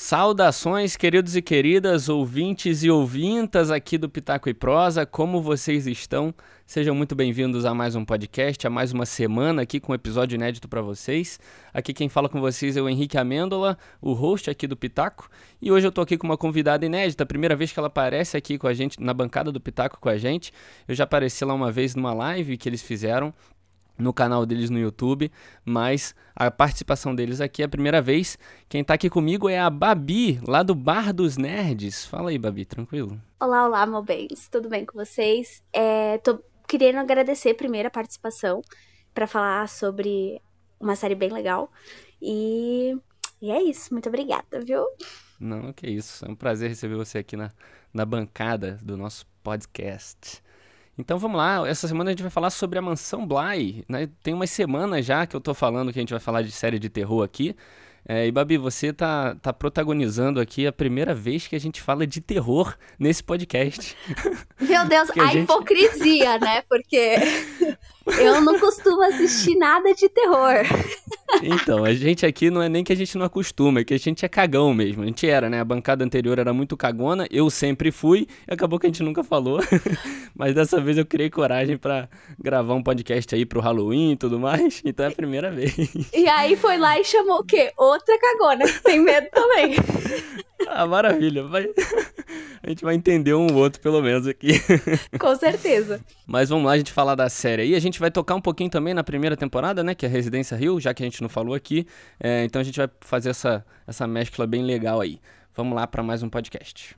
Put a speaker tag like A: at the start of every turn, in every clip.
A: Saudações, queridos e queridas, ouvintes e ouvintas aqui do Pitaco e Prosa, como vocês estão? Sejam muito bem-vindos a mais um podcast, a mais uma semana aqui com um episódio inédito para vocês. Aqui quem fala com vocês é o Henrique Amêndola, o host aqui do Pitaco, e hoje eu tô aqui com uma convidada inédita, primeira vez que ela aparece aqui com a gente, na bancada do Pitaco com a gente. Eu já apareci lá uma vez numa live que eles fizeram, no canal deles no YouTube, mas a participação deles aqui é a primeira vez. Quem tá aqui comigo é a Babi, lá do Bar dos Nerds. Fala aí, Babi, tranquilo?
B: Olá, olá, meu bens. Tudo bem com vocês? É, tô querendo agradecer primeiro a participação para falar sobre uma série bem legal. E, e é isso, muito obrigada, viu?
A: Não, que isso. É um prazer receber você aqui na, na bancada do nosso podcast. Então vamos lá, essa semana a gente vai falar sobre a Mansão Bly. Né? Tem umas semanas já que eu tô falando que a gente vai falar de série de terror aqui. É, e Babi, você tá, tá protagonizando aqui a primeira vez que a gente fala de terror nesse podcast.
B: Meu Deus, a, a gente... hipocrisia, né? Porque eu não costumo assistir nada de terror.
A: Então, a gente aqui não é nem que a gente não acostuma, é que a gente é cagão mesmo. A gente era, né? A bancada anterior era muito cagona, eu sempre fui, e acabou que a gente nunca falou. Mas dessa vez eu criei coragem para gravar um podcast aí pro Halloween e tudo mais, então é a primeira vez.
B: E aí foi lá e chamou o quê? Outra cagona, tem medo também.
A: Ah, maravilha. Vai... A gente vai entender um outro, pelo menos, aqui.
B: Com certeza.
A: Mas vamos lá, a gente falar da série aí. A gente vai tocar um pouquinho também na primeira temporada, né? Que é Residência Rio, já que a gente não falou aqui. É, então a gente vai fazer essa, essa mescla bem legal aí. Vamos lá para mais um podcast.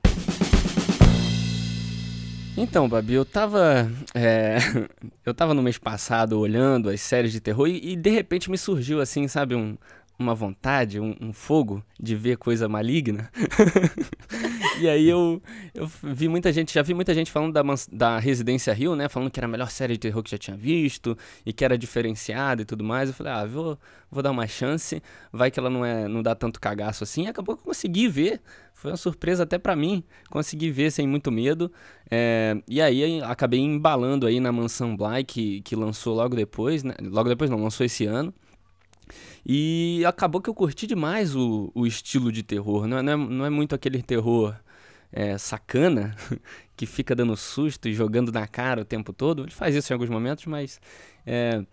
A: Então, Babi, eu tava. É, eu tava no mês passado olhando as séries de terror e, e de repente me surgiu assim, sabe, um, uma vontade, um, um, fogo de ver coisa maligna. e aí eu, eu vi muita gente, já vi muita gente falando da, da Residência Rio, né? Falando que era a melhor série de terror que já tinha visto e que era diferenciada e tudo mais. Eu falei, ah, vou, vou dar uma chance. Vai que ela não, é, não dá tanto cagaço assim. E acabou que eu consegui ver. Foi uma surpresa até para mim. Consegui ver sem muito medo. É, e aí acabei embalando aí na Mansão Bly, que, que lançou logo depois, né? Logo depois não, lançou esse ano. E acabou que eu curti demais o, o estilo de terror. Não é, não é, não é muito aquele terror é, sacana que fica dando susto e jogando na cara o tempo todo. Ele faz isso em alguns momentos, mas é,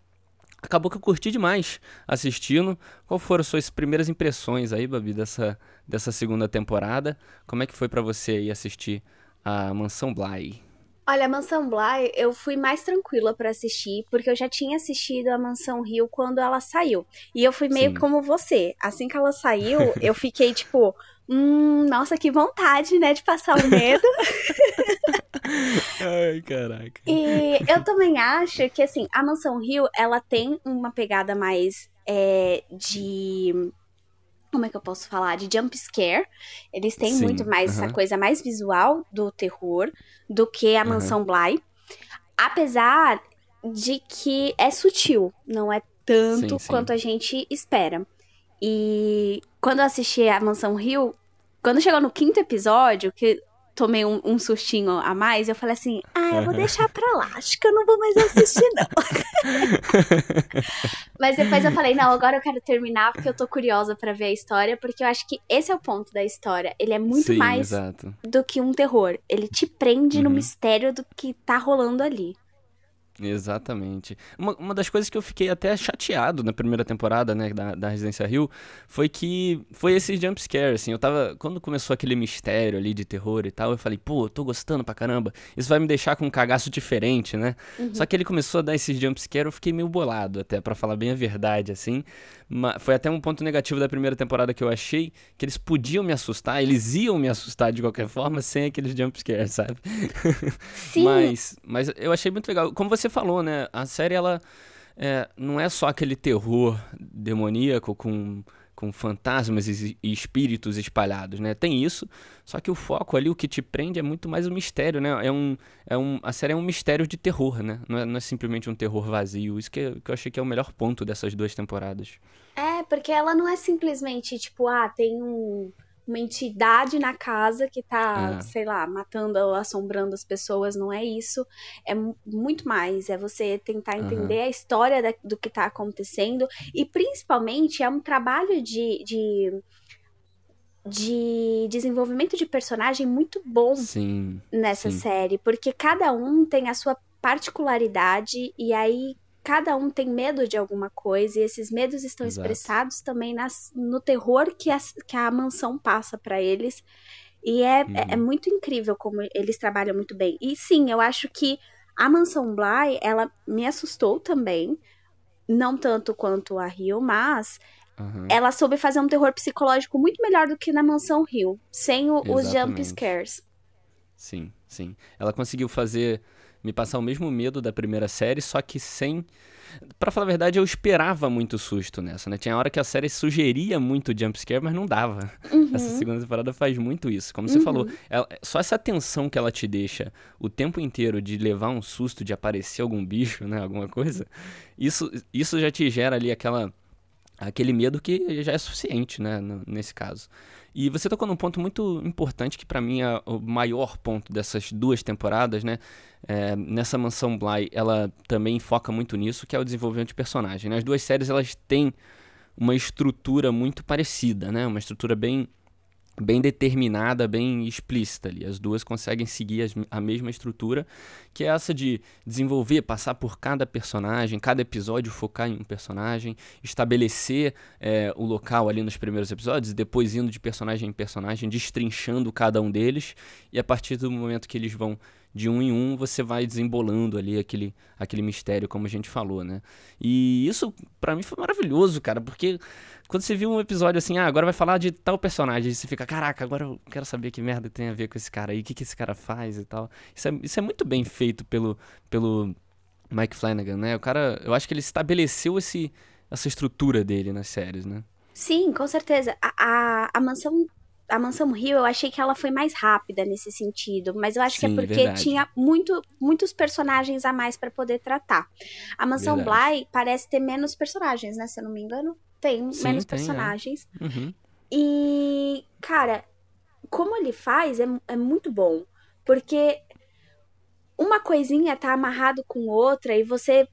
A: acabou que eu curti demais assistindo. Qual foram as suas primeiras impressões aí, Babi, dessa, dessa segunda temporada? Como é que foi para você aí assistir a Mansão Bly?
B: Olha, a Mansão Bly eu fui mais tranquila para assistir, porque eu já tinha assistido a Mansão Rio quando ela saiu. E eu fui meio Sim. como você. Assim que ela saiu, eu fiquei tipo, hum, nossa, que vontade, né, de passar o medo.
A: Ai, caraca.
B: E eu também acho que, assim, a Mansão Rio, ela tem uma pegada mais é, de como é que eu posso falar? De jump scare. Eles têm Sim, muito mais uh -huh. essa coisa mais visual do terror do que a Mansão uh -huh. Bly. Apesar de que é sutil, não é tanto sim, quanto sim. a gente espera. E quando eu assisti a Mansão Rio, quando chegou no quinto episódio, que tomei um, um, sustinho a mais, eu falei assim: ah, eu vou deixar pra lá, acho que eu não vou mais assistir, não. Mas depois eu falei: não, agora eu quero terminar porque eu tô curiosa para ver a história, porque eu acho que esse é o ponto da história. Ele é muito Sim, mais exato. do que um terror. Ele te prende uhum. no mistério do que tá rolando ali.
A: Exatamente. Uma, uma das coisas que eu fiquei até chateado na primeira temporada, né, da, da Residência Rio, foi que foi esses jumpscare, assim, eu tava, quando começou aquele mistério ali de terror e tal, eu falei, pô, eu tô gostando pra caramba, isso vai me deixar com um cagaço diferente, né? Uhum. Só que ele começou a dar esses jumpscare, eu fiquei meio bolado até, para falar bem a verdade, assim, foi até um ponto negativo da primeira temporada que eu achei, que eles podiam me assustar, eles iam me assustar de qualquer forma, sem aqueles jumpscares, sabe?
B: Sim.
A: mas, mas eu achei muito legal, como você falou, né? A série ela é, não é só aquele terror demoníaco com, com fantasmas e, espíritos espalhados, né? Tem isso, só que o foco ali, o que te prende é muito mais o mistério, né? É um, é um, a série é um mistério de terror, né? Não é, não é simplesmente um terror vazio. Isso que, que eu achei que é o melhor ponto dessas duas temporadas.
B: É, porque ela não é simplesmente tipo, ah, tem um uma entidade na casa que tá, é. sei lá, matando ou assombrando as pessoas, não é isso. É muito mais, é você tentar entender uhum. a história da, do que tá acontecendo e principalmente é um trabalho de, de de desenvolvimento de personagem muito bom
A: sim,
B: nessa
A: sim.
B: série, porque cada um tem a sua particularidade e aí cada um tem medo de alguma coisa e esses medos estão Exato. expressados também nas, no terror que a, que a mansão passa para eles. E é, uhum. é, é, uhum. muito incrível como eles trabalham muito bem. E sim, eu acho que a mansão Bly, ela me assustou também. Não tanto quanto a Rio, mas uhum. ela soube fazer um terror psicológico muito melhor do que na mansão Rio, sem o, os jump scares.
A: Sim, sim. Ela conseguiu fazer me passar o mesmo medo da primeira série, só que sem. Para falar a verdade, eu esperava muito susto nessa, né? Tinha hora que a série sugeria muito jumpscare, mas não dava. Uhum. Essa segunda temporada faz muito isso. Como você uhum. falou, ela, só essa tensão que ela te deixa o tempo inteiro de levar um susto, de aparecer algum bicho, né? Alguma coisa, isso, isso já te gera ali aquela aquele medo que já é suficiente, né, nesse caso. E você tocou num ponto muito importante que para mim é o maior ponto dessas duas temporadas, né? É, nessa mansão Bly, ela também foca muito nisso, que é o desenvolvimento de personagem. Né? As duas séries elas têm uma estrutura muito parecida, né? Uma estrutura bem bem determinada, bem explícita ali. As duas conseguem seguir as, a mesma estrutura, que é essa de desenvolver, passar por cada personagem, cada episódio focar em um personagem, estabelecer é, o local ali nos primeiros episódios, depois indo de personagem em personagem, destrinchando cada um deles, e a partir do momento que eles vão de um em um você vai desembolando ali aquele, aquele mistério, como a gente falou, né? E isso para mim foi maravilhoso, cara, porque quando você viu um episódio assim, ah, agora vai falar de tal personagem, você fica, caraca, agora eu quero saber que merda tem a ver com esse cara aí, o que, que esse cara faz e tal. Isso é, isso é muito bem feito pelo, pelo Mike Flanagan, né? O cara, eu acho que ele estabeleceu esse, essa estrutura dele nas séries, né?
B: Sim, com certeza. A, a, a mansão a Mansão Rio, eu achei que ela foi mais rápida nesse sentido, mas eu acho Sim, que é porque verdade. tinha muito, muitos personagens a mais para poder tratar. A Mansão verdade. Bly parece ter menos personagens, né? Se eu não me engano, tem Sim, menos tem, é. personagens. É. Uhum. E, cara, como ele faz é, é muito bom, porque uma coisinha tá amarrado com outra e você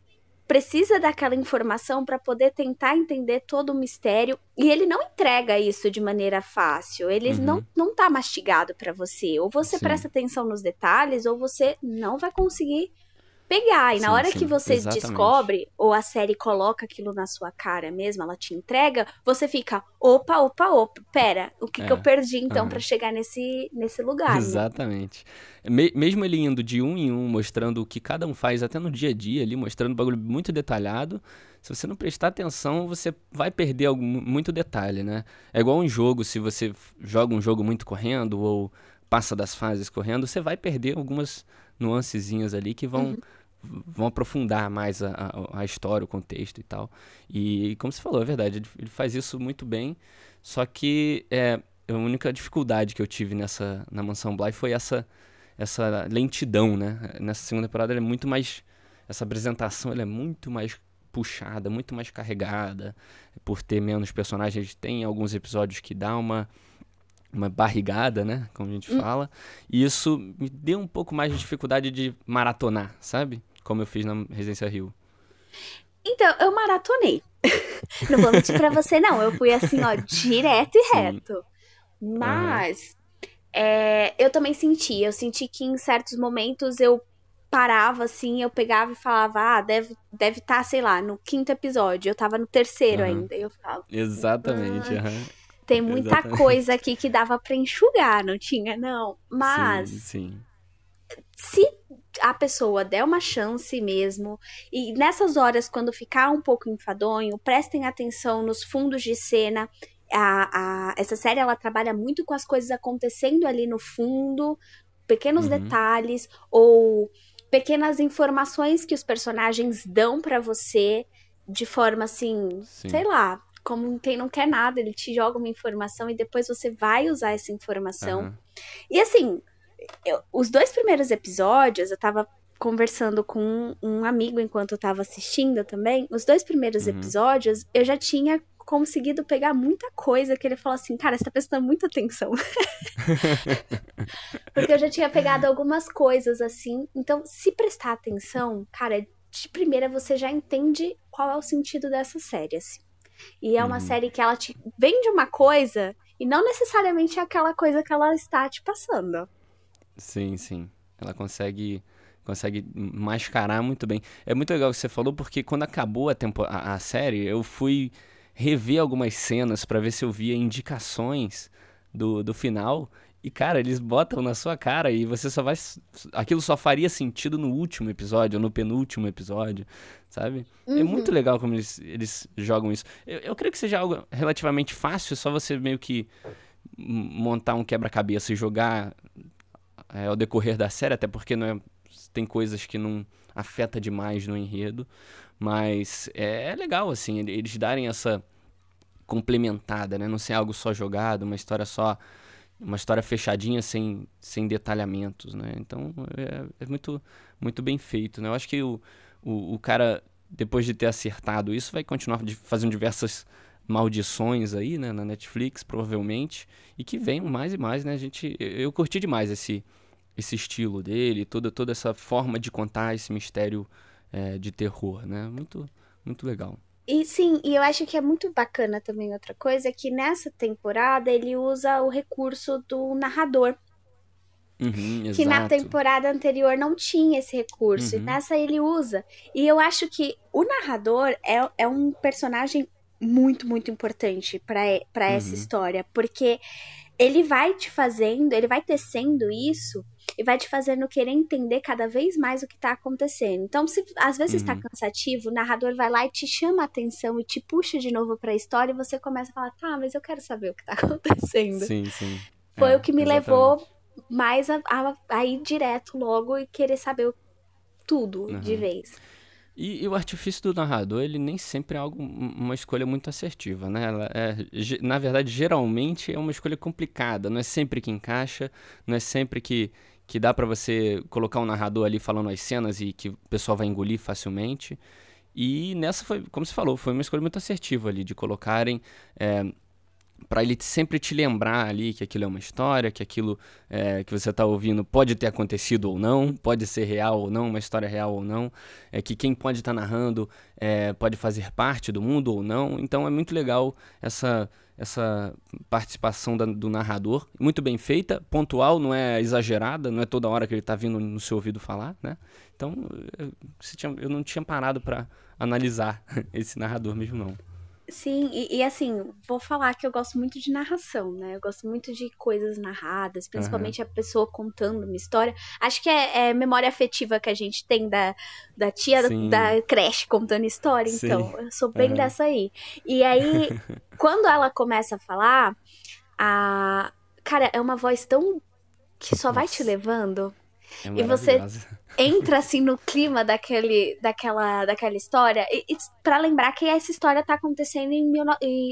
B: precisa daquela informação para poder tentar entender todo o mistério e ele não entrega isso de maneira fácil. Ele uhum. não não tá mastigado para você. Ou você Sim. presta atenção nos detalhes ou você não vai conseguir pegar. E sim, na hora sim, que você exatamente. descobre, ou a série coloca aquilo na sua cara mesmo, ela te entrega, você fica, opa, opa, opa, pera, o que, é. que eu é, perdi então uhum. para chegar nesse, nesse lugar? Né?
A: Exatamente. Né? mesmo ele indo de um em um, mostrando o que cada um faz, até no dia a dia ali, mostrando um bagulho muito detalhado. Se você não prestar atenção, você vai perder algum, muito detalhe, né? É igual um jogo, se você joga um jogo muito correndo ou passa das fases correndo, você vai perder algumas nuancezinhas ali que vão, uhum. vão aprofundar mais a, a, a, história, o contexto e tal. E como você falou, é verdade, ele, ele faz isso muito bem, só que é, a única dificuldade que eu tive nessa na Mansão Bly foi essa essa lentidão, né? Nessa segunda temporada é muito mais essa apresentação, ela é muito mais puxada, muito mais carregada, por ter menos personagens. Tem alguns episódios que dá uma uma barrigada, né? Como a gente hum. fala. E isso me deu um pouco mais de dificuldade de maratonar, sabe? Como eu fiz na Residência Rio.
B: Então, eu maratonei. não vou mentir pra você, não. Eu fui assim, ó, direto e Sim. reto. Mas uhum. é, eu também senti. Eu senti que em certos momentos eu parava assim, eu pegava e falava, ah, deve estar, deve tá, sei lá, no quinto episódio. Eu tava no terceiro uhum. ainda. E eu ficava.
A: Exatamente, ah. Uhum.
B: Tem muita Exatamente. coisa aqui que dava para enxugar, não tinha, não. Mas. Sim, sim. Se a pessoa der uma chance mesmo, e nessas horas, quando ficar um pouco enfadonho, prestem atenção nos fundos de cena. A, a, essa série ela trabalha muito com as coisas acontecendo ali no fundo, pequenos uhum. detalhes ou pequenas informações que os personagens dão para você de forma assim, Sim. sei lá, como quem não quer nada, ele te joga uma informação e depois você vai usar essa informação. Uhum. E assim, eu, os dois primeiros episódios, eu tava conversando com um, um amigo enquanto eu tava assistindo também. Os dois primeiros uhum. episódios, eu já tinha conseguido pegar muita coisa que ele falou assim, cara, você tá prestando muita atenção. Porque eu já tinha pegado algumas coisas assim. Então, se prestar atenção, cara, de primeira você já entende qual é o sentido dessa série, assim. E é uma uhum. série que ela te vende uma coisa E não necessariamente é aquela coisa que ela está te passando.
A: Sim, sim. Ela consegue consegue mascarar muito bem. É muito legal o que você falou, porque quando acabou a, tempo, a, a série, eu fui rever algumas cenas para ver se eu via indicações do, do final. E, cara, eles botam na sua cara e você só vai. Aquilo só faria sentido no último episódio, ou no penúltimo episódio, sabe? Uhum. É muito legal como eles, eles jogam isso. Eu, eu creio que seja algo relativamente fácil, só você meio que montar um quebra-cabeça e jogar é, ao decorrer da série, até porque não é, tem coisas que não afeta demais no enredo. Mas é, é legal, assim, eles darem essa complementada, né? Não ser algo só jogado, uma história só uma história fechadinha sem, sem detalhamentos, né? Então é, é, muito, muito bem feito, né? Eu acho que o, o, o, cara, depois de ter acertado isso, vai continuar fazendo diversas maldições aí, né? Na Netflix, provavelmente, e que venham mais e mais, né? A gente, eu, eu curti demais esse, esse estilo dele, toda, toda essa forma de contar esse mistério é, de terror, né? Muito, muito legal.
B: E sim, e eu acho que é muito bacana também outra coisa, é que nessa temporada ele usa o recurso do narrador.
A: Uhum,
B: que na temporada anterior não tinha esse recurso. Uhum. E nessa ele usa. E eu acho que o narrador é, é um personagem muito, muito importante para uhum. essa história. Porque ele vai te fazendo, ele vai tecendo isso e vai te fazendo querer entender cada vez mais o que tá acontecendo. Então, se às vezes está uhum. cansativo, o narrador vai lá e te chama a atenção e te puxa de novo para a história e você começa a falar: "Tá, mas eu quero saber o que tá acontecendo".
A: Sim, sim.
B: Foi é, o que me exatamente. levou mais a, a, a, ir direto logo e querer saber tudo uhum. de vez.
A: E, e, o artifício do narrador, ele nem sempre é algo, uma escolha muito assertiva, né? Ela é, na verdade, geralmente é uma escolha complicada. Não é sempre que encaixa, não é sempre que, que dá para você colocar um narrador ali falando as cenas e que o pessoal vai engolir facilmente. E nessa foi, como você falou, foi uma escolha muito assertiva ali, de colocarem é, para ele sempre te lembrar ali que aquilo é uma história, que aquilo é, que você está ouvindo pode ter acontecido ou não, pode ser real ou não, uma história real ou não, é que quem pode estar tá narrando é, pode fazer parte do mundo ou não. Então é muito legal essa essa participação da, do narrador, muito bem feita, pontual, não é exagerada, não é toda hora que ele está vindo no seu ouvido falar, né? Então eu, eu não tinha parado para analisar esse narrador mesmo não.
B: Sim, e, e, assim, vou falar que eu gosto muito de narração, né? Eu gosto muito de coisas narradas, principalmente uhum. a pessoa contando uma história. Acho que é, é, memória afetiva que a gente tem da, da tia Sim. da creche contando história, Sim. então eu sou bem uhum. dessa aí. E aí, quando ela começa a falar, a. Cara, é uma voz tão. que só Nossa. vai te levando. É e você entra assim no clima daquele, daquela, daquela história e, e para lembrar que essa história tá acontecendo em mil,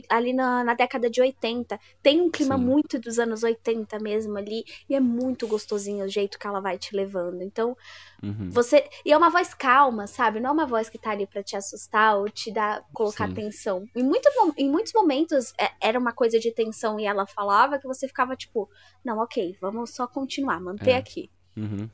B: ali na, na, década de 80. Tem um clima Sim. muito dos anos 80 mesmo ali e é muito gostosinho o jeito que ela vai te levando. Então, uhum. você e é uma voz calma, sabe? Não é uma voz que tá ali para te assustar ou te dar colocar Sim. tensão. Em, muito, em muitos momentos é, era uma coisa de tensão e ela falava que você ficava tipo, não, OK, vamos só continuar, manter é. aqui.
A: Uhum.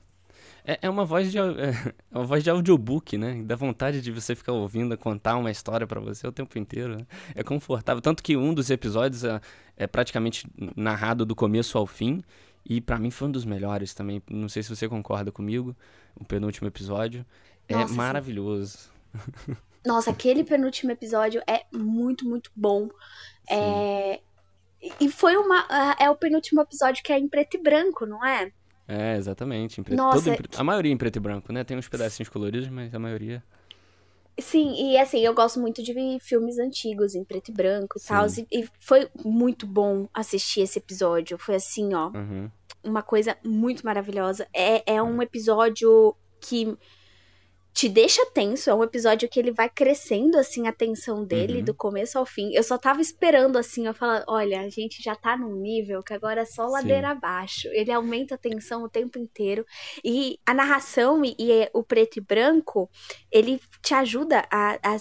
A: É, é, uma voz de é, é uma voz de audiobook, né? Dá vontade de você ficar ouvindo contar uma história para você o tempo inteiro. Né? É confortável, tanto que um dos episódios é, é praticamente narrado do começo ao fim e para mim foi um dos melhores também. Não sei se você concorda comigo. O penúltimo episódio é Nossa, maravilhoso.
B: Nossa, aquele penúltimo episódio é muito, muito bom. É... E foi uma. É o penúltimo episódio que é em preto e branco, não é?
A: É, exatamente. Preto, Nossa, em, a maioria em preto e branco, né? Tem uns pedacinhos coloridos, mas a maioria.
B: Sim, e assim, eu gosto muito de filmes antigos em preto e branco e tal. E, e, foi muito bom assistir esse episódio. Foi assim, ó. Uhum. Uma coisa muito maravilhosa. É, é um episódio que te deixa tenso. É um episódio que ele vai crescendo, assim, a tensão dele, uhum. do começo ao fim. Eu só tava esperando, assim, eu falar, olha, a gente já tá num nível que agora é só ladeira Sim. abaixo. Ele aumenta a tensão o tempo inteiro. E a narração e, e o preto e branco, ele te ajuda a, a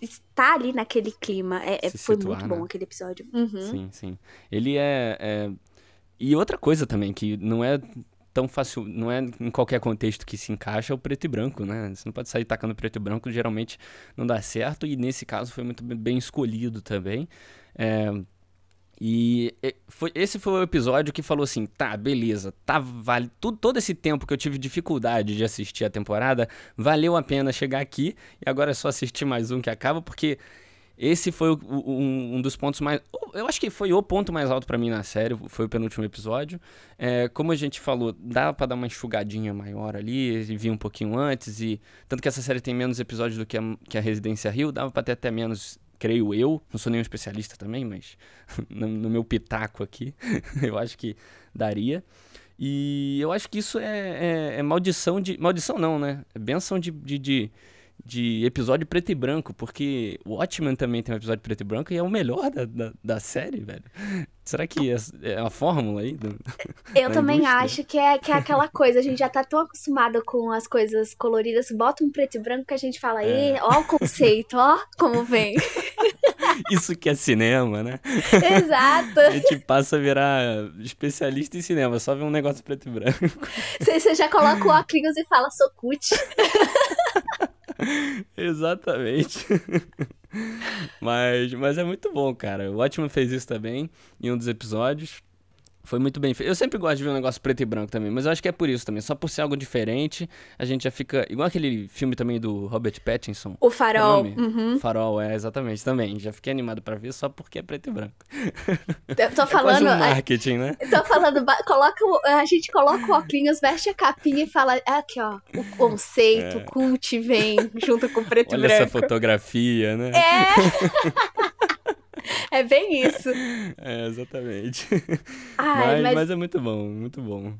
B: estar ali naquele clima. É, é foi situar, muito bom né? aquele episódio. Uhum.
A: Sim, sim. Ele é, é... E outra coisa também, que não é tão fácil, não é em qualquer contexto que se encaixa o preto e branco, né? Você não pode sair tacando preto e branco, geralmente não dá certo, e nesse caso foi muito bem escolhido também. É, E foi, esse foi o episódio que falou assim: tá, beleza, tá, vale, tudo, todo esse tempo que eu tive dificuldade de assistir a temporada, valeu a pena chegar aqui e agora é só assistir mais um que acaba, porque esse foi o, um, um, dos pontos mais. Eu acho que foi o ponto mais alto para mim na série, foi o penúltimo episódio. É, como a gente falou, dava pra dar uma enxugadinha maior ali, e vir um pouquinho antes, e. Tanto que essa série tem menos episódios do que a, que a Residência Rio, dava pra ter até menos creio eu, não sou nenhum especialista também, mas no, no meu pitaco aqui, eu acho que daria. E eu acho que isso é, é, é maldição de. Maldição não, né? É benção de, de, de de episódio preto e branco, porque o Watchmen também tem um episódio preto e branco e é o melhor da, da, da série, velho. Será que é, é a fórmula aí? Do,
B: Eu também indústria? acho que é, que é aquela coisa, a gente já tá tão acostumado com as coisas coloridas, bota um preto e branco que a gente fala, é. ó o conceito, ó como vem.
A: Isso que é cinema, né?
B: Exato.
A: A gente passa a virar especialista em cinema, só ver um negócio preto e branco.
B: Você, já coloca o óculos e fala, sou cut.
A: Exatamente. mas, mas é muito bom, cara. O Watchman fez isso também em um dos episódios. Foi muito bem feito. Eu sempre gosto de ver um negócio preto e branco também, mas eu acho que é por isso também. Só por ser algo diferente, a gente já fica. Igual aquele filme também do Robert Pattinson.
B: O Farol. É uhum.
A: Farol, é, exatamente, também. Já fiquei animado para ver só porque é preto e branco.
B: Eu tô falando.
A: É um marketing, né?
B: Eu tô falando, coloca, a gente coloca o óculos, veste a capinha e fala: aqui, ó, o conceito, é. o cult vem junto com o preto
A: Olha
B: e branco.
A: essa fotografia, né?
B: É! É bem isso.
A: É, exatamente. Ai, mas, mas... mas é muito bom, muito bom.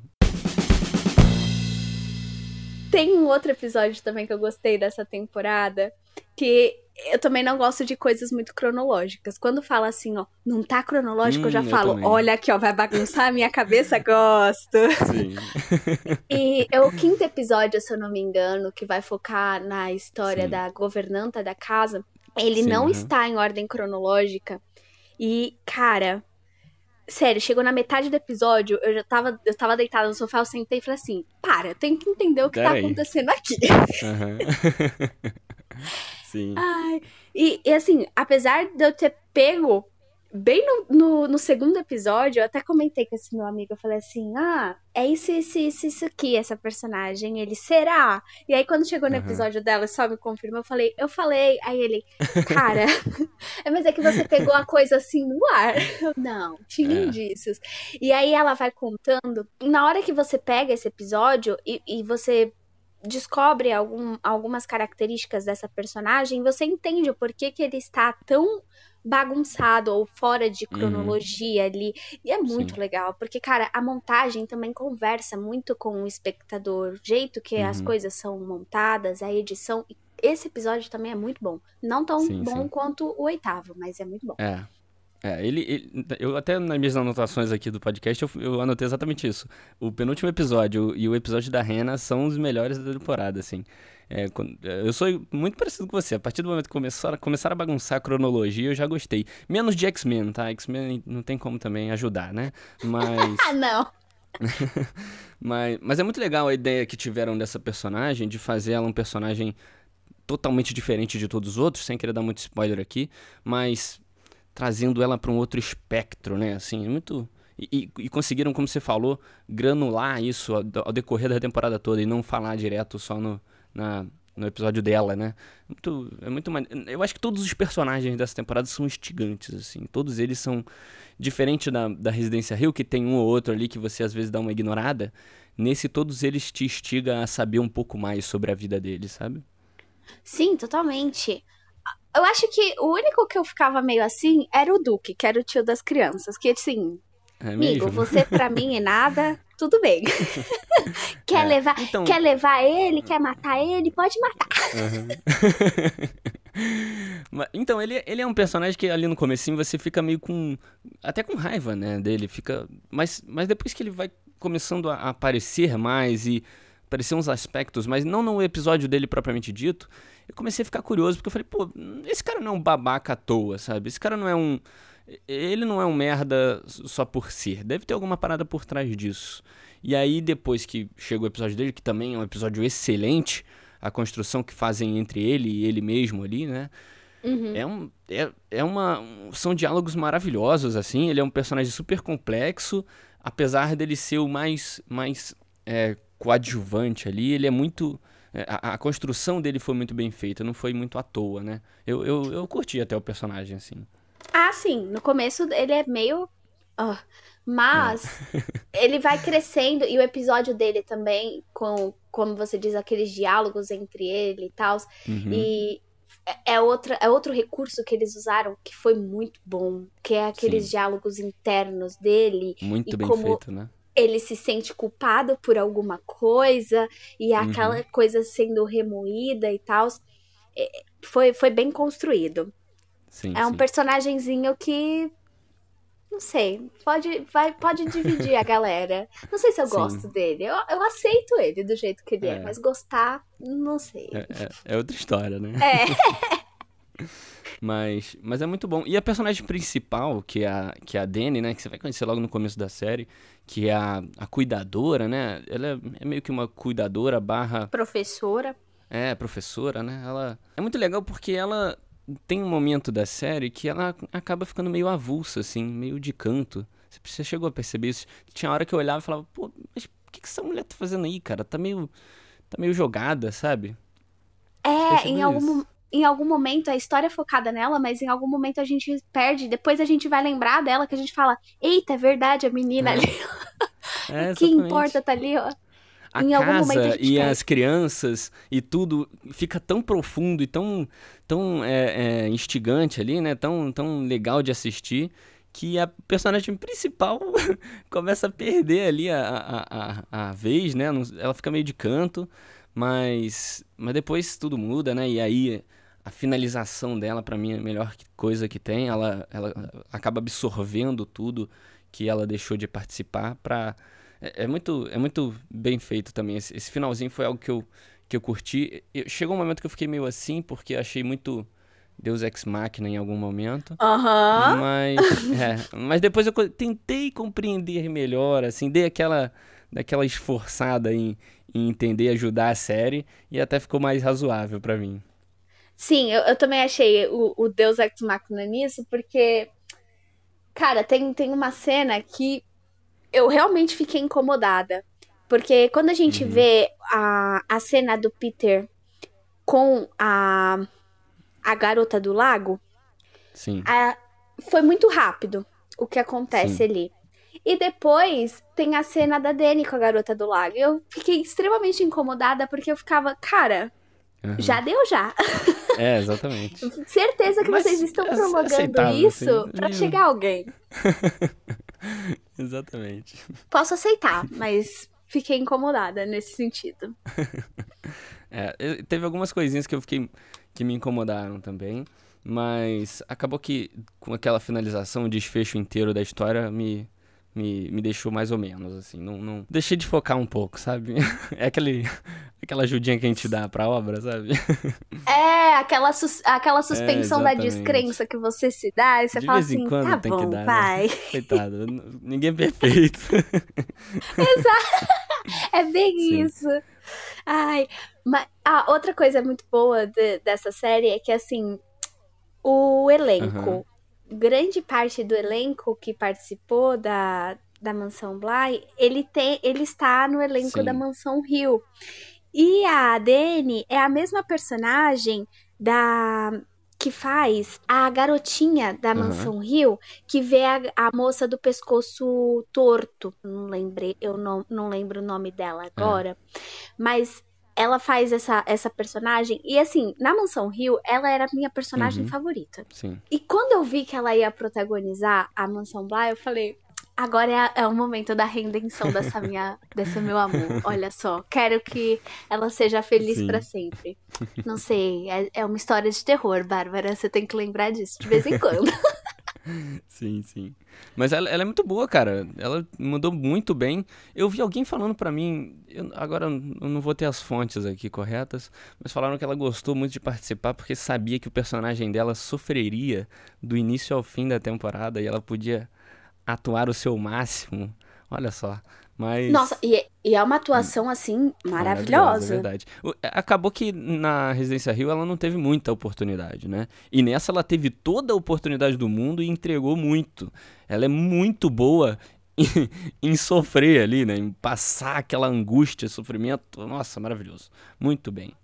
B: Tem um outro episódio também que eu gostei dessa temporada, que eu também não gosto de coisas muito cronológicas. Quando fala assim, ó, não tá cronológico, hum, eu já eu falo, também. olha aqui, ó, vai bagunçar a minha cabeça, gosto. Sim. e é o quinto episódio, se eu não me engano, que vai focar na história Sim. da governanta da casa. Ele Sim, não uhum. está em ordem cronológica. E, cara, sério, chegou na metade do episódio, eu já tava, eu tava deitada no sofá, eu sentei e falei assim: para, eu tenho que entender o que Pera tá acontecendo aqui.
A: Uhum. Sim.
B: Ai, e, e assim, apesar de eu ter pego bem no, no, no, segundo episódio, eu até comentei com esse meu amigo, eu falei assim, ah, é isso, isso, isso, isso aqui, essa personagem, ele será? E aí quando chegou no uhum. episódio dela, só me confirmou, eu falei, eu falei, aí ele, cara, é, mas é que você pegou a coisa assim no ar. Não, tinha é. indícios. E aí ela vai contando, na hora que você pega esse episódio e, e você descobre algum, algumas características dessa personagem, você entende o porquê que ele está tão bagunçado ou fora de uhum. cronologia uhum. ali. E é muito Sim. legal, porque, cara, a montagem também conversa muito com o espectador, o jeito que uhum. as coisas são montadas, a edição. Esse episódio também é muito bom. Não tão sim, bom sim. quanto o oitavo, mas é muito bom.
A: É. É, ele, ele, Eu até nas minhas anotações aqui do podcast eu, eu, anotei exatamente isso. O penúltimo episódio e o episódio da Rena são os melhores da temporada, assim. É, eu sou muito parecido com você. A partir do momento que começaram, começaram a bagunçar a cronologia, eu já gostei. Menos de X-Men, tá? X-Men não tem como também ajudar, né? Mas.
B: Ah, não!
A: mas, mas é muito legal a ideia que tiveram dessa personagem, de fazer ela um personagem totalmente diferente de todos os outros, sem querer dar muito spoiler aqui, mas trazendo ela para um outro espectro, né? Assim, muito. E, e, conseguiram, como você falou, granular isso ao, ao, decorrer da temporada toda e não falar direto só no, na, no episódio dela, né? Muito, é muito Eu acho que todos os personagens dessa temporada são instigantes, assim. Todos eles são. Diferente da, da Residência Rio, que tem um ou outro ali que você às vezes dá uma ignorada. Nesse, todos eles te instigam a saber um pouco mais sobre a vida deles, sabe?
B: Sim, totalmente. Eu acho que o único que eu ficava meio assim era o Duque, que era o tio das crianças. Que assim, é amigo, você pra mim é nada, tudo bem. quer, é. levar, então... quer levar ele, quer matar ele, pode matar.
A: Uhum. então, ele, ele é um personagem que ali no comecinho você fica meio com. Até com raiva, né? Dele. Fica. Mas, mas depois que ele vai começando a aparecer mais e aparecer uns aspectos, mas não no episódio dele propriamente dito, eu comecei a ficar curioso, porque eu falei, pô, esse cara não é um babaca à toa, sabe? Esse cara não é um ele não é um merda só por ser. Deve ter alguma parada por trás disso. E aí, depois que chega o episódio dele, que também é um episódio excelente, a construção que fazem entre ele e ele mesmo ali, né? Uhum. É, um, é, é uma. São diálogos maravilhosos, assim. Ele é um personagem super complexo, apesar dele ser o mais, mais é, coadjuvante ali, ele é muito. É, a, a, construção dele foi muito bem feita, não foi muito à toa, né? Eu, eu, eu curti até o personagem, assim.
B: Ah, sim. No começo ele é meio. Mas é. ele vai crescendo e o episódio dele também, com, como você diz, aqueles diálogos entre ele e tal. Uhum. E é, é, outra, é outro recurso que eles usaram que foi muito bom, que é aqueles Sim. diálogos internos dele.
A: Muito bem feito, né?
B: Ele se sente culpado por alguma coisa e uhum. aquela coisa sendo remoída e tal. É, foi, foi bem construído. Sim, é um sim. personagemzinho que não sei, pode, vai, pode dividir a galera. Não sei se eu Sim. gosto dele. Eu, eu aceito ele do jeito que ele é, é mas gostar, não sei.
A: É, é, é outra história, né?
B: É.
A: mas, mas é muito bom. E a personagem principal, que é a, que é a Dani, né? Que você vai conhecer logo no começo da série, que é a, a cuidadora, né? Ela é, é meio que uma cuidadora barra...
B: Professora.
A: É, professora, né? Ela é muito legal porque ela tem um momento da série que ela acaba ficando meio avulsa, assim, meio de canto. Você chegou a perceber isso? Tinha hora que eu olhava e falava, pô, mas o que, que essa mulher tá fazendo aí, cara? Tá meio, tá meio jogada, sabe?
B: É, em algum, em algum momento a história é focada nela, mas em algum momento a gente perde. Depois a gente vai lembrar dela que a gente fala: Eita, é verdade, a menina é. ali. É, que importa tá ali, ó
A: a em casa e as crianças e tudo fica tão profundo e tão, tão é, é, instigante ali, né? Tão, tão legal de assistir que a personagem principal começa a perder ali a, a, a, a vez, né? Ela fica meio de canto, mas, mas depois tudo muda, né? E aí a finalização dela, para mim, é a melhor coisa que tem. Ela, ela acaba absorvendo tudo que ela deixou de participar para é, é, muito, é muito bem feito também. Esse, esse, finalzinho foi algo que eu, que eu curti. Eu, chegou um momento que eu fiquei meio assim, porque achei muito Deus Ex Machina em algum momento.
B: Aham.
A: Mas, é, mas depois eu tentei compreender melhor, assim, dei aquela, daquela esforçada em, em entender, ajudar a série, e até ficou mais razoável para mim.
B: Sim, eu, eu, também achei o, o Deus Ex Machina nisso, porque, cara, tem, tem uma cena que eu realmente fiquei incomodada. Porque quando a gente uhum. vê a, a cena do Peter com a, a garota do lago,
A: Sim.
B: A, foi muito rápido o que acontece Sim. ali. E depois tem a cena da Dani com a garota do lago. Eu fiquei extremamente incomodada porque eu ficava, cara, uhum. já deu já.
A: É, exatamente.
B: Certeza que Mas vocês estão é promovendo isso assim. para chegar alguém.
A: Exatamente.
B: Posso aceitar, mas fiquei incomodada nesse sentido.
A: é, teve algumas coisinhas que eu fiquei que me incomodaram também, mas acabou que com aquela finalização, o desfecho inteiro da história me me, me deixou mais ou menos, assim. Não, não... Deixei de focar um pouco, sabe? É aquele, aquela ajudinha que a gente dá pra obra, sabe?
B: É, aquela, sus, aquela suspensão é, da descrença que você se dá e você
A: de
B: fala assim, tá bom, dar, né? vai. Né?
A: Coitado, ninguém é perfeito.
B: Exato. É bem Sim. isso. Ai, mas ah, outra coisa muito boa de, dessa série é que, assim, o elenco... Uhum grande parte do elenco que participou da, da Mansão Bly, ele, tem, ele está no elenco Sim. da Mansão Rio. E a Dani é a mesma personagem da que faz a garotinha da uhum. Mansão Rio, que vê a, a, moça do pescoço torto. Não lembrei, eu não, não lembro o nome dela é. agora. Mas ela faz essa, essa personagem. E assim, na Mansão Rio, ela era a minha personagem uhum. favorita.
A: Sim.
B: E quando eu vi que ela ia protagonizar a Mansão Bly, eu falei. Agora é, é o momento da redenção dessa minha, desse meu amor. Olha só, quero que ela seja feliz para sempre. Não sei, é, é uma história de terror, Bárbara. Você tem que lembrar disso de vez em quando.
A: sim, sim. Mas ela, ela, é muito boa, cara. Ela mandou muito bem. Eu vi alguém falando para mim, eu, agora eu não vou ter as fontes aqui corretas, mas falaram que ela gostou muito de participar porque sabia que o personagem dela sofreria do início ao fim da temporada e ela podia atuar o seu máximo Olha só. Mas...
B: Nossa, e, e é uma atuação, assim, maravilhosa.
A: É verdade. Acabou que na Residência Rio ela não teve muita oportunidade, né? E nessa ela teve toda a oportunidade do mundo e entregou muito. Ela é muito boa em, em sofrer ali, né? Em passar aquela angústia, sofrimento. Nossa, maravilhoso. Muito bem.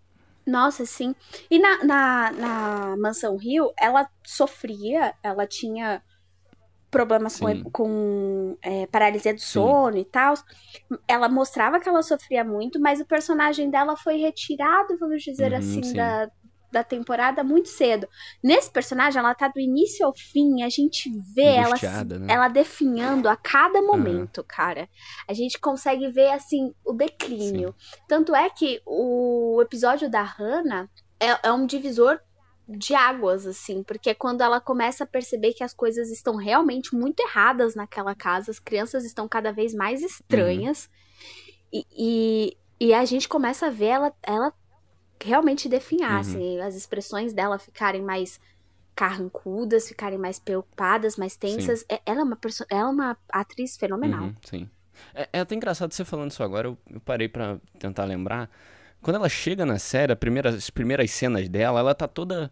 B: Nossa, sim. E na, na, na Mansão Rio, ela sofria, ela tinha problemas Sim. com, com é, paralisia do sono Sim. e tal. Ela mostrava que ela sofria muito, mas o personagem dela foi retirado, vamos dizer uhum, assim, da, da temporada muito cedo. Nesse personagem, ela tá do início ao fim, a gente vê ela, né? ela definhando a cada momento, uhum. cara. A gente consegue ver, assim, o declínio. Sim. Tanto é que o episódio da Hannah é, é um divisor de águas, assim, porque é quando ela começa a perceber que as coisas estão realmente muito erradas naquela casa, as crianças estão cada vez mais estranhas, uhum. e, e, e, a gente começa a ver ela, ela realmente definhar, uhum. assim, as expressões dela ficarem mais carrancudas, ficarem mais preocupadas, mais tensas. É, ela é uma, ela é uma atriz fenomenal. Uhum,
A: sim. É, é até engraçado você falando isso agora, eu, eu parei para tentar lembrar. Quando ela chega na série, primeira, as primeiras cenas dela, ela tá toda.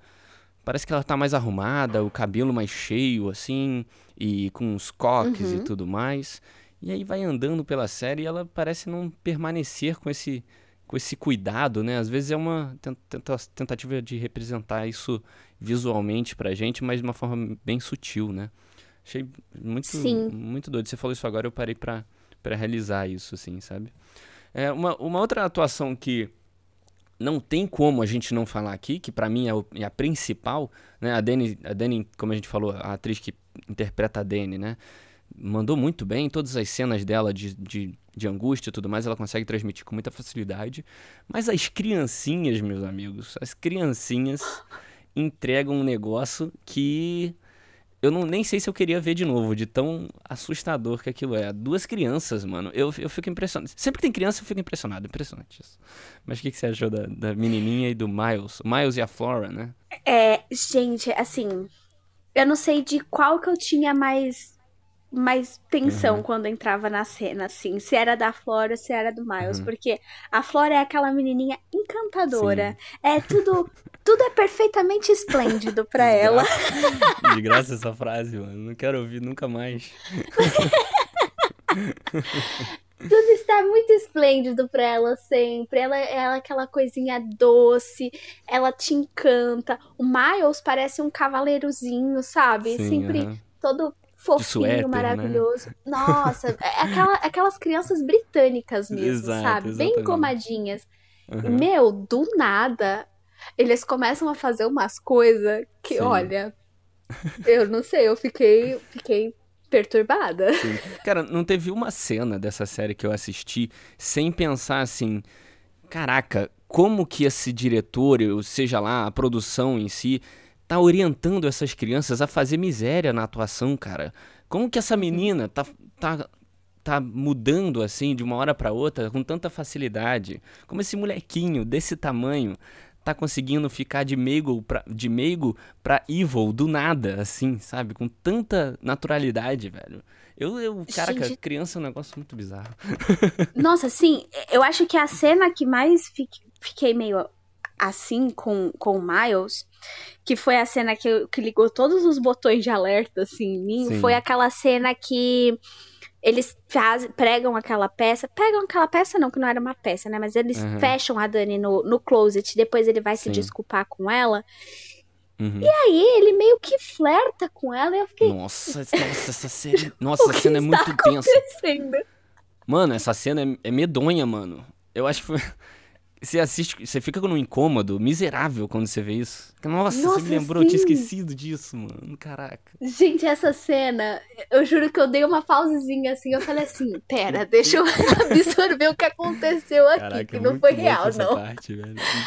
A: Parece que ela tá mais arrumada, o cabelo mais cheio, assim, e com os coques uhum. e tudo mais. E aí vai andando pela série e ela parece não permanecer com esse, com esse cuidado, né? Às vezes é uma tenta, tentativa de representar isso visualmente pra gente, mas de uma forma bem sutil, né? Achei muito, Sim. muito doido. Você falou isso agora, eu parei pra, pra realizar isso, assim, sabe? É, uma, uma outra atuação que não tem como a gente não falar aqui, que para mim é, é, a principal, né? A Dani, a Dani, como a gente falou, a atriz que interpreta a Dani, né? Mandou muito bem, todas as cenas dela de, de, de angústia e tudo mais, ela consegue transmitir com muita facilidade. Mas as criancinhas, meus amigos, as criancinhas entregam um negócio que eu não, nem sei se eu queria ver de novo, de tão assustador que aquilo é. Duas crianças, mano. Eu, eu fico impressionado. Sempre que tem criança, eu fico impressionado. Impressionante isso. Mas o que, que você achou da, da menininha e do Miles? Miles e a Flora, né?
B: É, gente, assim. Eu não sei de qual que eu tinha mais mais tensão uhum. quando entrava na cena, assim, se era da Flora, se era do Miles, uhum. porque a Flora é aquela menininha encantadora, Sim. é tudo, tudo é perfeitamente esplêndido para ela.
A: De graça essa frase, mano, não quero ouvir nunca mais.
B: Tudo está muito esplêndido pra ela sempre. Ela, ela é aquela coisinha doce, ela te encanta. O Miles parece um cavaleirozinho, sabe? Sim, sempre uh -huh. todo fofinho, suéter, né? maravilhoso. Né? Nossa, é aquela, aquelas crianças britânicas mesmo, Exato, sabe? Exatamente. Bem engomadinhas. Uhum. Meu, do nada, eles começam a fazer umas coisas que, Sim. olha, eu não sei, eu fiquei, fiquei perturbada.
A: Sim. Cara, não teve uma cena dessa série que eu assisti sem pensar assim, caraca, como que esse diretor, ou seja lá, a produção em si, tá orientando essas crianças a fazer miséria na atuação, cara. Como que essa uhum. menina tá, tá, tá mudando assim de uma hora para outra com tanta facilidade? Como esse molequinho desse tamanho tá conseguindo ficar de meigo pra, de meigo pra evil do nada, assim, sabe? Com tanta naturalidade, velho. Eu, eu caraca, Gente... criança é um negócio muito bizarro.
B: Nossa, sim, eu acho que a cena que mais fiquei meio assim com, com o Miles, que foi a cena que, que ligou todos os botões de alerta, assim, em mim, Sim. foi aquela cena que eles faz, pregam aquela peça. Pegam aquela peça, não, que não era uma peça, né? Mas eles uhum. fecham a Dani no, no closet. Depois ele vai Sim. se desculpar com ela. Uhum. E aí ele meio que flerta com ela e eu fiquei.
A: Nossa, nossa, essa cena. Nossa, essa cena é muito tensa. Mano, essa cena é, é medonha, mano. Eu acho que foi. Você assiste, você fica num incômodo miserável quando você vê isso. Nossa, Nossa você me lembrou, sim. eu tinha esquecido disso, mano. Caraca.
B: Gente, essa cena, eu juro que eu dei uma pausezinha assim, eu falei assim, pera, deixa eu absorver o que aconteceu aqui, Caraca, que não foi real, não. Parte,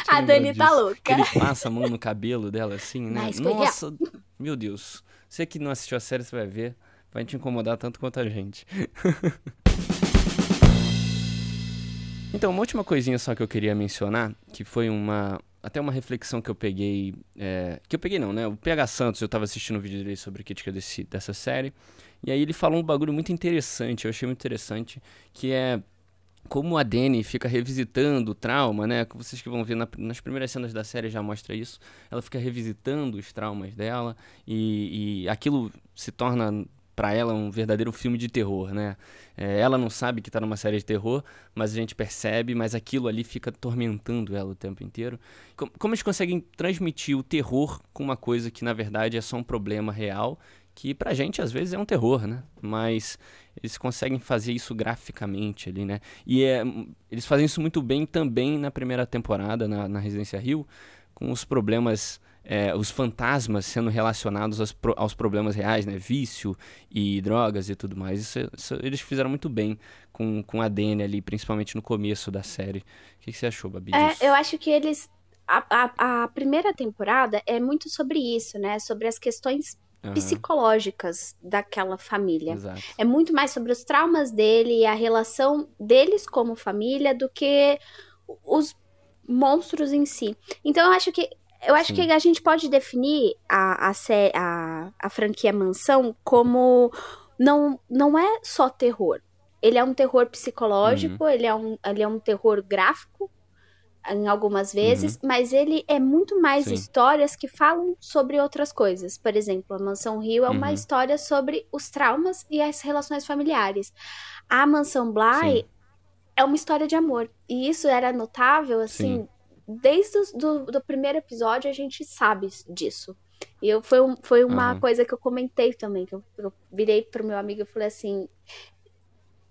B: a Dani tá louca. Que
A: ele passa a mão no cabelo dela assim, né? Mas Nossa, real. meu Deus. Você que não assistiu a série, você vai ver. Vai te incomodar tanto quanto a gente. Então, uma última coisinha só que eu queria mencionar, que foi uma até uma reflexão que eu peguei. É, que eu peguei não, né? O PH Santos, eu tava assistindo um vídeo dele sobre crítica desse, dessa série. E aí ele falou um bagulho muito interessante, eu achei muito interessante, que é como a Dani fica revisitando o trauma, né? Vocês que vão ver na, nas primeiras cenas da série já mostra isso. Ela fica revisitando os traumas dela e, e aquilo se torna para ela um verdadeiro filme de terror, né? É, ela não sabe que tá numa série de terror, mas a gente percebe, mas aquilo ali fica tormentando ela o tempo inteiro. Como, como eles conseguem transmitir o terror com uma coisa que na verdade é só um problema real, que pra gente às vezes é um terror, né? Mas eles conseguem fazer isso graficamente ali, né? E é, eles fazem isso muito bem também na primeira temporada, na, na Residência Rio, com os problemas é, os fantasmas sendo relacionados aos, aos, problemas reais, né? Vício e drogas e tudo mais. Isso, isso, eles fizeram muito bem com, com a Dani ali, principalmente no começo da série. O que, que você achou, Babi?
B: É, eu acho que eles. A, a, a, primeira temporada é muito sobre isso, né? Sobre as questões uhum. psicológicas daquela família.
A: Exato.
B: É muito mais sobre os traumas dele e a relação deles como família do que os monstros em si. Então eu acho que eu acho Sim. que a gente pode definir a, a, a, a franquia Mansão como não, não é só terror. Ele é um terror psicológico, uhum. ele, é um, ele é um terror gráfico, em algumas vezes, uhum. mas ele é muito mais Sim. histórias que falam sobre outras coisas. Por exemplo, a Mansão Rio é uma uhum. história sobre os traumas e as relações familiares. A Mansão Bly Sim. é uma história de amor. E isso era notável, assim, Sim desde o do, do primeiro episódio a gente sabe disso. E eu, foi, um, foi uma uhum. coisa que eu comentei também, que eu, eu virei pro meu amigo e falei assim,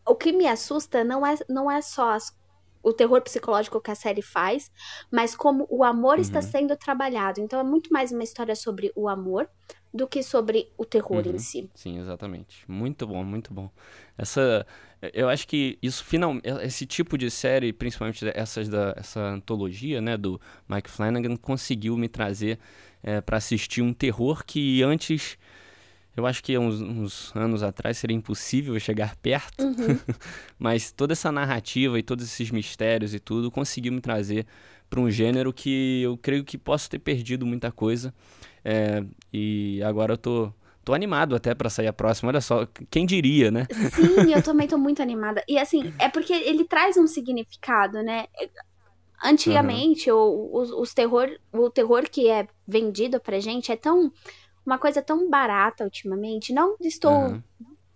B: o que me assusta não é, não é só as, o terror psicológico que a série faz, mas como o amor uhum. está sendo trabalhado. Então é muito mais uma história sobre o amor do que sobre o terror uhum. em si.
A: Sim, exatamente. Muito bom, muito bom. Essa eu acho que isso final, esse tipo de série, principalmente essas da essa antologia, né, do Mike Flanagan, conseguiu me trazer é, para assistir um terror que antes eu acho que uns, uns anos atrás seria impossível chegar perto, uhum. mas toda essa narrativa e todos esses mistérios e tudo conseguiu me trazer para um gênero que eu creio que posso ter perdido muita coisa. É, e agora eu tô Tô animado até para sair a próxima, olha só, quem diria, né?
B: Sim, eu também tô muito animada. E assim, é porque ele traz um significado, né? Antigamente, uhum. o, os, os terror, o terror que é vendido pra gente é tão. Uma coisa tão barata ultimamente. Não estou uhum.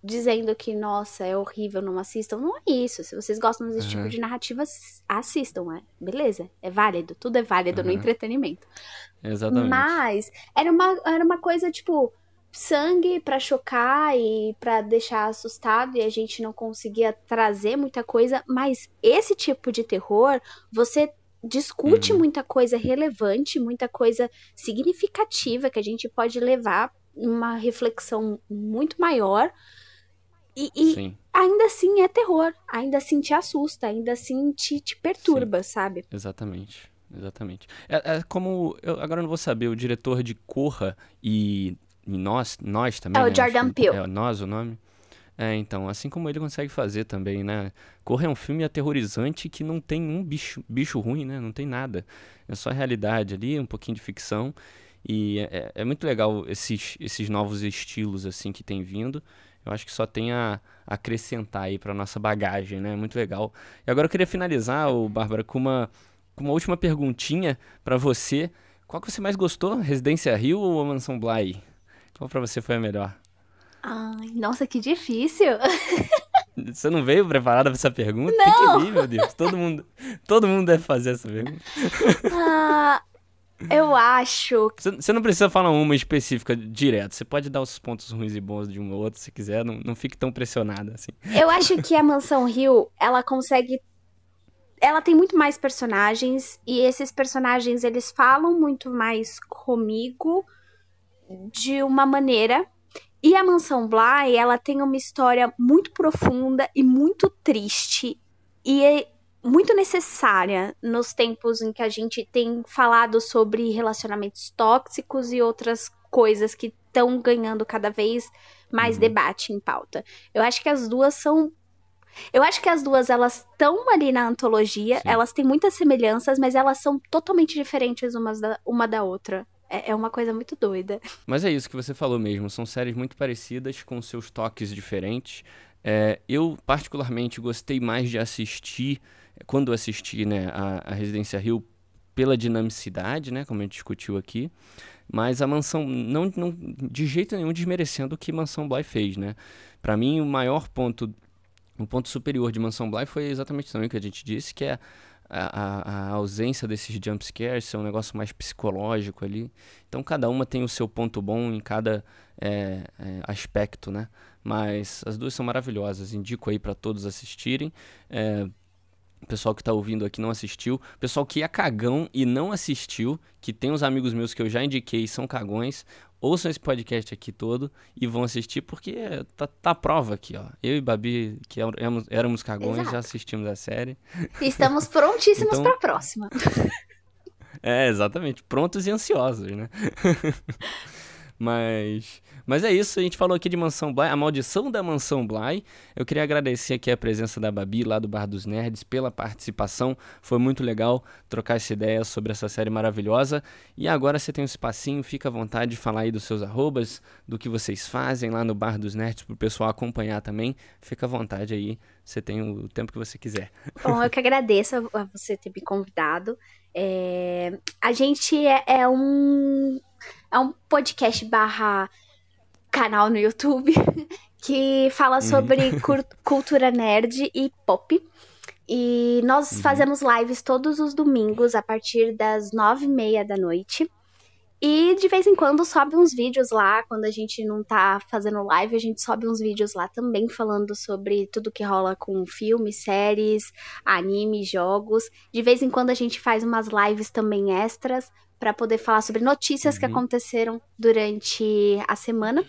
B: dizendo que, nossa, é horrível, não assistam. Não é isso. Se vocês gostam desse uhum. tipo de narrativa, assistam, é. Beleza, é válido. Tudo é válido no entretenimento.
A: Exatamente.
B: Mas era uma, era uma coisa, tipo sangue para chocar e para deixar assustado e a gente não conseguia trazer muita coisa, mas esse tipo de terror, você discute uhum. muita coisa relevante, muita coisa significativa que a gente pode levar uma reflexão muito maior. E, e ainda assim é terror, ainda assim te assusta, ainda assim te, te perturba, Sim. sabe?
A: Exatamente. Exatamente. É, é como. Eu agora não vou saber, o diretor de Corra e e nós, nós também.
B: É
A: o
B: né? Jordan Peele.
A: É nós o nome. É, então, assim como ele consegue fazer também, né? Corra é um filme aterrorizante que não tem um bicho, bicho ruim, né? Não tem nada. É só realidade ali, um pouquinho de ficção. E é, é, é muito legal esses, esses novos estilos, assim, que tem vindo. Eu acho que só tem a acrescentar aí para nossa bagagem, né? Muito legal. E agora eu queria finalizar, o Bárbara, com uma, com uma última perguntinha para você. Qual que você mais gostou? Residência Rio ou a Mansão Bly? Qual pra você foi a melhor?
B: Ai, nossa, que difícil.
A: Você não veio preparada pra essa pergunta?
B: Não.
A: Tem que vir, meu Deus. Todo mundo, todo mundo deve fazer essa pergunta.
B: Ah, eu acho.
A: Você não precisa falar uma específica direto. Você pode dar os pontos ruins e bons de um ou outro se quiser. Não, não fique tão pressionada assim.
B: Eu acho que a Mansão Rio, ela consegue. Ela tem muito mais personagens. E esses personagens, eles falam muito mais comigo de uma maneira. E a Mansão Bly, ela tem uma história muito profunda e muito triste. E é muito necessária nos tempos em que a gente tem falado sobre relacionamentos tóxicos e outras coisas que estão ganhando cada vez mais uhum. debate em pauta. Eu acho que as duas são Eu acho que as duas, elas estão ali na antologia, Sim. elas têm muitas semelhanças, mas elas são totalmente diferentes umas da, uma da outra. É, é uma coisa muito doida.
A: Mas é isso que você falou mesmo, são séries muito parecidas, com seus toques diferentes. É, eu, particularmente, gostei mais de assistir, quando assisti né, a, a Residência Rio, pela dinamicidade, né, como a gente discutiu aqui. Mas a Mansão, não, não de jeito nenhum desmerecendo o que Mansão Bly fez, né? Para mim, o maior ponto, o ponto superior de Mansão Bly foi exatamente também o que a gente disse, que é a, a, ausência desses jump scares, ser um negócio mais psicológico ali. Então, cada uma tem o seu ponto bom em cada é, é, aspecto, né? Mas as duas são maravilhosas, indico aí para todos assistirem. É, o pessoal que está ouvindo aqui não assistiu. O pessoal que é cagão e não assistiu, que tem uns amigos meus que eu já indiquei são cagões, ouçam esse podcast aqui todo e vão assistir, porque tá, tá a prova aqui, ó. Eu e Babi, que éramos, éramos cagões, Exato. já assistimos a série.
B: Estamos prontíssimos então... para a próxima.
A: é, exatamente. Prontos e ansiosos, né? Mas, mas é isso, a gente falou aqui de Mansão Bly, a maldição da Mansão Bly. Eu queria agradecer aqui a presença da Babi lá do Bar dos Nerds pela participação. Foi muito legal trocar essa ideia sobre essa série maravilhosa. E agora você tem um espacinho, fica à vontade de falar aí dos seus arrobas, do que vocês fazem lá no Bar dos Nerds para o pessoal acompanhar também. Fica à vontade aí, você tem o tempo que você quiser.
B: Bom, eu que agradeço a você ter me convidado. É, a gente é, é, um é um podcast barra canal no YouTube que fala sobre uhum. cultura nerd e pop. E nós uhum. fazemos lives todos os domingos a partir das nove e meia da noite. E de vez em quando sobe uns vídeos lá, quando a gente não tá fazendo live, a gente sobe uns vídeos lá também falando sobre tudo que rola com filmes, séries, anime, jogos. De vez em quando a gente faz umas lives também extras para poder falar sobre notícias uhum. que aconteceram durante a semana.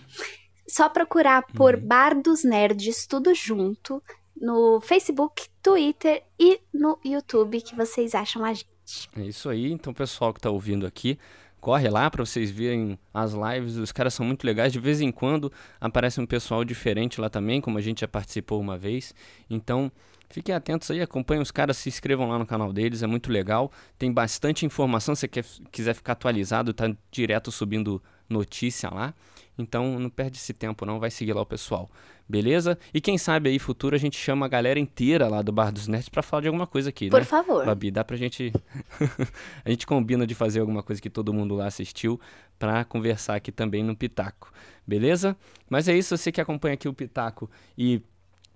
B: Só procurar por uhum. Bar dos Nerds, tudo junto, no Facebook, Twitter e no YouTube, que vocês acham a gente.
A: É isso aí, então pessoal que está ouvindo aqui, corre lá para vocês verem as lives, os caras são muito legais, de vez em quando aparece um pessoal diferente lá também, como a gente já participou uma vez, então Fiquem atentos aí, acompanhem os caras, se inscrevam lá no canal deles, é muito legal. Tem bastante informação, se você quer, quiser ficar atualizado, tá direto subindo notícia lá. Então não perde esse tempo não, vai seguir lá o pessoal. Beleza? E quem sabe aí futuro a gente chama a galera inteira lá do Bar dos Nerds para falar de alguma coisa aqui,
B: Por
A: né?
B: Por favor.
A: Babi, dá pra gente a gente combina de fazer alguma coisa que todo mundo lá assistiu para conversar aqui também no Pitaco. Beleza? Mas é isso, você que acompanha aqui o Pitaco e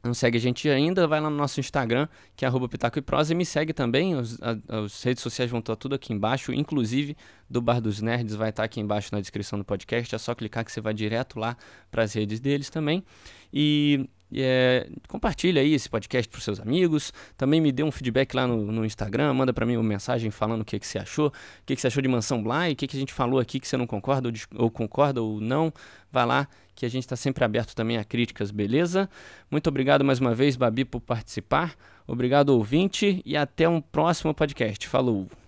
A: não segue a gente ainda, vai lá no nosso Instagram, que é arroba Pitaco e Prosa, e me segue também, os, a, as redes sociais vão estar tudo aqui embaixo, inclusive do Bar dos Nerds vai estar aqui embaixo na descrição do podcast, é só clicar que você vai direto lá para as redes deles também. E é, compartilha aí esse podcast para seus amigos. Também me dê um feedback lá no, no Instagram. Manda para mim uma mensagem falando o que, que você achou. O que, que você achou de Mansão Bly. O que, que a gente falou aqui que você não concorda ou, ou concorda ou não. Vai lá que a gente está sempre aberto também a críticas, beleza? Muito obrigado mais uma vez, Babi, por participar. Obrigado, ouvinte. E até um próximo podcast. Falou!